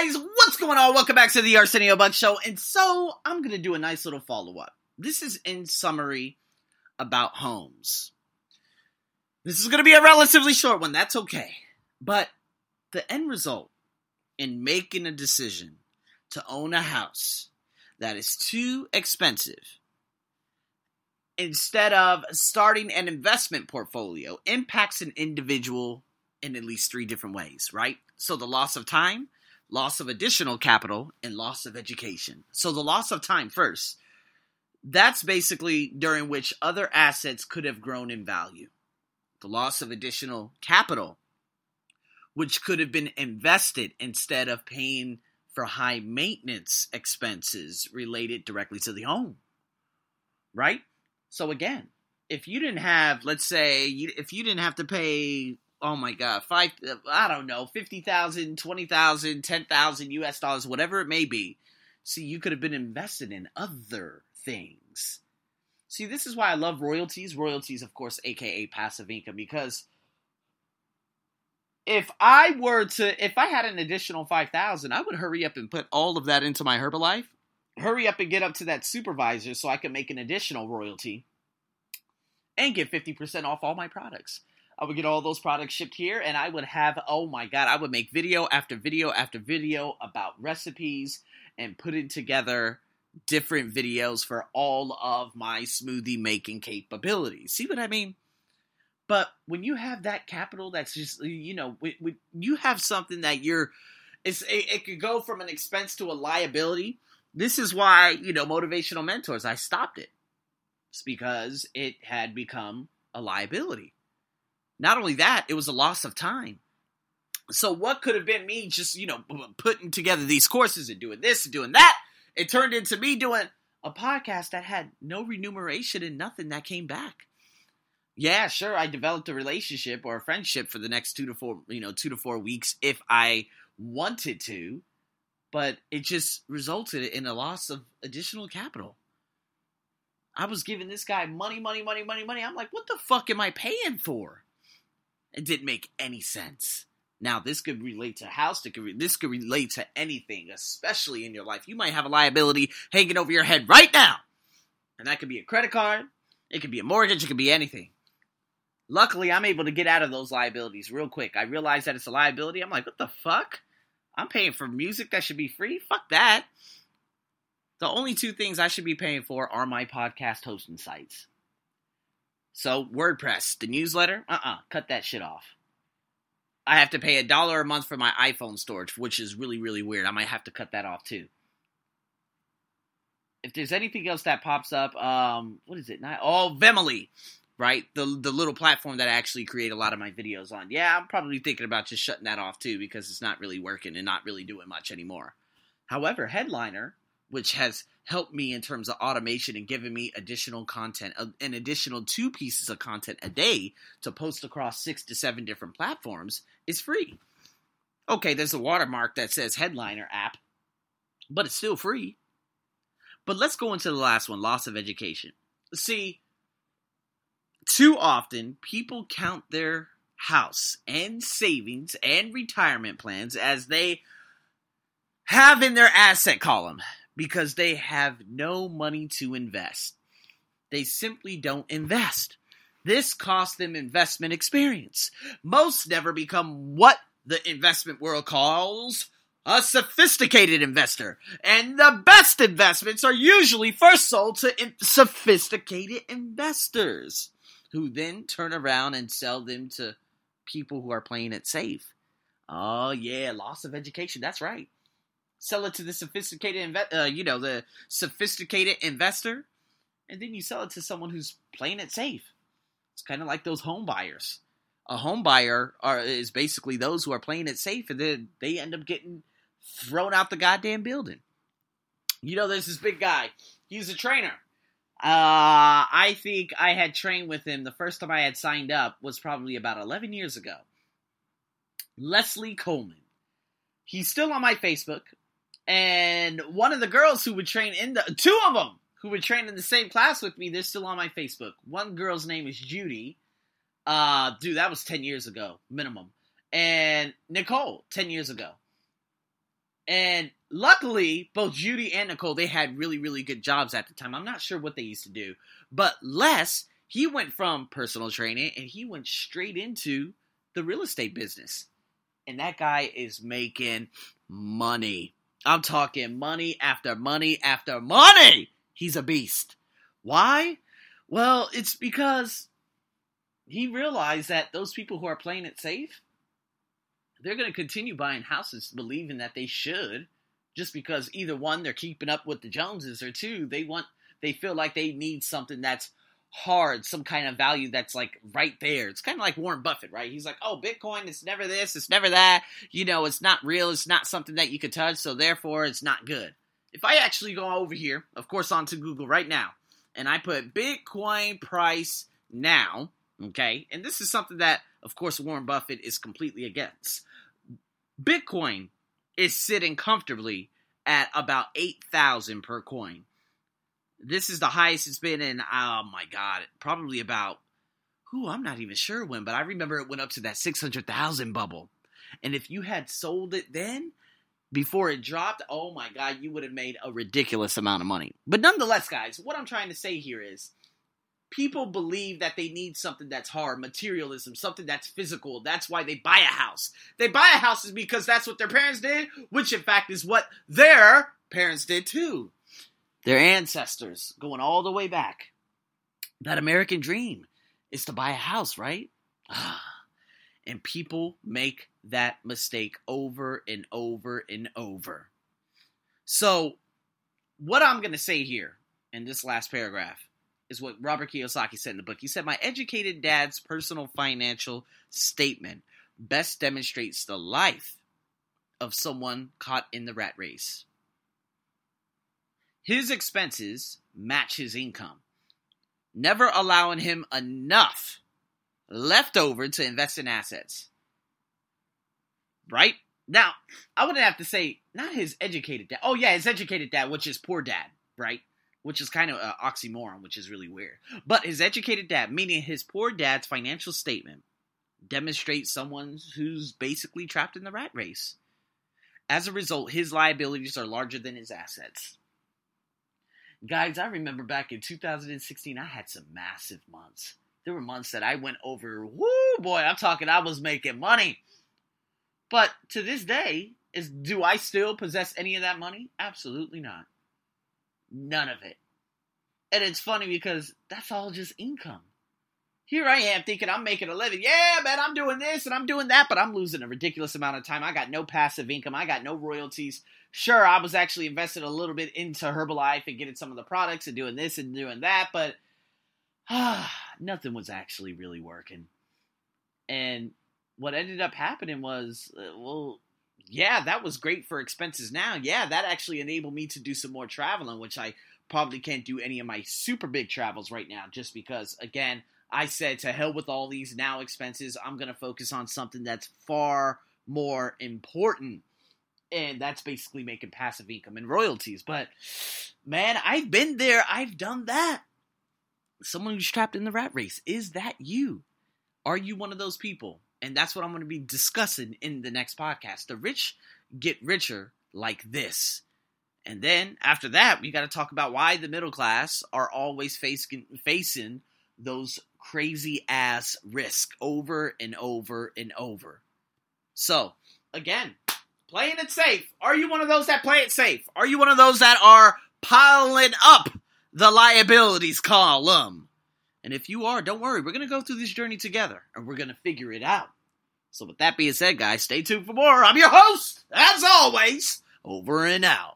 guys, what's going on? Welcome back to the Arsenio Buck Show. And so I'm going to do a nice little follow up. This is in summary about homes. This is going to be a relatively short one. That's okay. But the end result in making a decision to own a house that is too expensive instead of starting an investment portfolio impacts an individual in at least three different ways, right? So the loss of time, loss of additional capital, and loss of education. So the loss of time first. That's basically during which other assets could have grown in value. The loss of additional capital, which could have been invested instead of paying for high maintenance expenses related directly to the home. Right? So again, if you didn't have, let's say, if you didn't have to pay oh my god, five, I don't know, 50,000, 20,000, 10,000 US dollars, whatever it may be. See, you could have been invested in other things. See, this is why I love royalties. Royalties, of course, aka passive income, because if I were to, if I had an additional 5,000, I would hurry up and put all of that into my Herbalife. Hurry up and get up to that supervisor so I can make an additional royalty and get 50% off all my products. I would get all those products shipped here, and I would have, oh my god, I would make video after video after video about recipes and putting together different videos for all of my smoothie making capabilities. See what I mean? But when you have that capital, that's just you know, when, you have something that you're, it's it, it could go from an expense to a liability. This is why you know motivational mentors. I stopped it. It's because it had become a liability. Not only that, it was a loss of time. So what could have been me just, you know, putting together these courses and doing this and doing that, it turned into me doing a podcast that had no remuneration and nothing that came back. Yeah, sure, I developed a relationship or a friendship for the next 2 to 4, you know, 2 to 4 weeks if I wanted to, but it just resulted in a loss of additional capital. I was giving this guy money, money, money, money, money. I'm like, what the fuck am I paying for? It didn't make any sense. Now, this could relate to house. This could relate to anything, especially in your life. You might have a liability hanging over your head right now, and that could be a credit card. It could be a mortgage. It could be anything. Luckily, I'm able to get out of those liabilities real quick. I realize that it's a liability. I'm like, what the fuck? I'm paying for music that should be free. Fuck that. The only two things I should be paying for are my podcast hosting sites. So WordPress, the newsletter, uh uh-uh, uh, cut that shit off. I have to pay a dollar a month for my iPhone storage, which is really, really weird. I might have to cut that off too. If there's anything else that pops up, um, what is it? Not, Oh, Vimely, right? The the little platform that I actually create a lot of my videos on. Yeah, I'm probably thinking about just shutting that off too because it's not really working and not really doing much anymore. However, Headliner, which has helped me in terms of automation and giving me additional content, uh, an additional two pieces of content a day to post across six to seven different platforms, is free. Okay, there's a watermark that says Headliner app, but it's still free. But let's go into the last one loss of education. See, too often people count their house and savings and retirement plans as they have in their asset column because they have no money to invest. They simply don't invest. This costs them investment experience. Most never become what the investment world calls a sophisticated investor. And the best investments are usually first sold to in- sophisticated investors who then turn around and sell them to people who are playing it safe. Oh, yeah, loss of education. That's right sell it to the sophisticated, inve- uh, you know, the sophisticated investor, and then you sell it to someone who's playing it safe. It's kind of like those home buyers. A home buyer are, is basically those who are playing it safe, and then they end up getting thrown out the goddamn building. You know, there's this big guy. He's a trainer. Uh, I think I had trained with him the first time I had signed up was probably about 11 years ago. Leslie Coleman. He's still on my Facebook and one of the girls who would train in the two of them who would train in the same class with me, they're still on my Facebook. One girl's name is Judy. Uh, dude, that was ten years ago, minimum. And Nicole, ten years ago. And luckily, both Judy and Nicole, they had really, really good jobs at the time. I'm not sure what they used to do. But Les, he went from personal training and he went straight into the real estate business. And that guy is making money. I'm talking money after money after money. He's a beast. Why? Well, it's because he realized that those people who are playing it safe, they're going to continue buying houses believing that they should just because either one they're keeping up with the Joneses or two they want they feel like they need something that's hard, some kind of value that's like right there. It's kind of like Warren Buffett, right? He's like, "Oh, Bitcoin it's never this, it's never that. You know, it's not real, it's not something that you could touch, so therefore it's not good." If I actually go over here, of course onto Google right now, and I put Bitcoin price now, okay? And this is something that of course Warren Buffett is completely against. Bitcoin is sitting comfortably at about 8,000 per coin. This is the highest it's been in, oh my God, probably about, who I'm not even sure when, but I remember it went up to that 600,000 bubble. And if you had sold it then, before it dropped, oh my God, you would have made a ridiculous amount of money. But nonetheless, guys, what I'm trying to say here is people believe that they need something that's hard, materialism, something that's physical. That's why they buy a house. They buy a house is because that's what their parents did, which in fact is what their parents did too. Their ancestors, going all the way back. That American dream is to buy a house, right? and people make that mistake over and over and over. So, what I'm going to say here in this last paragraph is what Robert Kiyosaki said in the book. He said, My educated dad's personal financial statement best demonstrates the life of someone caught in the rat race. His expenses match his income, never allowing him enough left over to invest in assets. Right? Now, I wouldn't have to say, not his educated dad. Oh, yeah, his educated dad, which is poor dad, right? which is kind of an oxymoron, which is really weird. But his educated dad, meaning his poor dad's financial statement, demonstrates someone who's basically trapped in the rat race. As a result, his liabilities are larger than his assets. Guys, I remember back in 2016, I had some massive months. There were months that I went over, whoo boy, I'm talking, I was making money. But to this day, is do I still possess any of that money? Absolutely not. None of it. And it's funny because that's all just income. Here I am thinking I'm making a living. Yeah, man, I'm doing this and I'm doing that, but I'm losing a ridiculous amount of time. I got no passive income. I got no royalties. Sure, I was actually invested a little bit into Herbalife and getting some of the products and doing this and doing that, but ah, nothing was actually really working. And what ended up happening was, uh, well, yeah, that was great for expenses now. Yeah, that actually enabled me to do some more traveling, which I probably can't do any of my super big travels right now just because, again, I said to hell with all these now expenses. I'm going to focus on something that's far more important. And that's basically making passive income and royalties. But man, I've been there. I've done that. Someone who's trapped in the rat race. Is that you? Are you one of those people? And that's what I'm going to be discussing in the next podcast. The rich get richer like this. And then after that, we got to talk about why the middle class are always facing facing those crazy ass risk over and over and over. So, again, playing it safe. Are you one of those that play it safe? Are you one of those that are piling up the liabilities column? And if you are, don't worry, we're going to go through this journey together and we're going to figure it out. So, with that being said, guys, stay tuned for more. I'm your host, as always, over and out.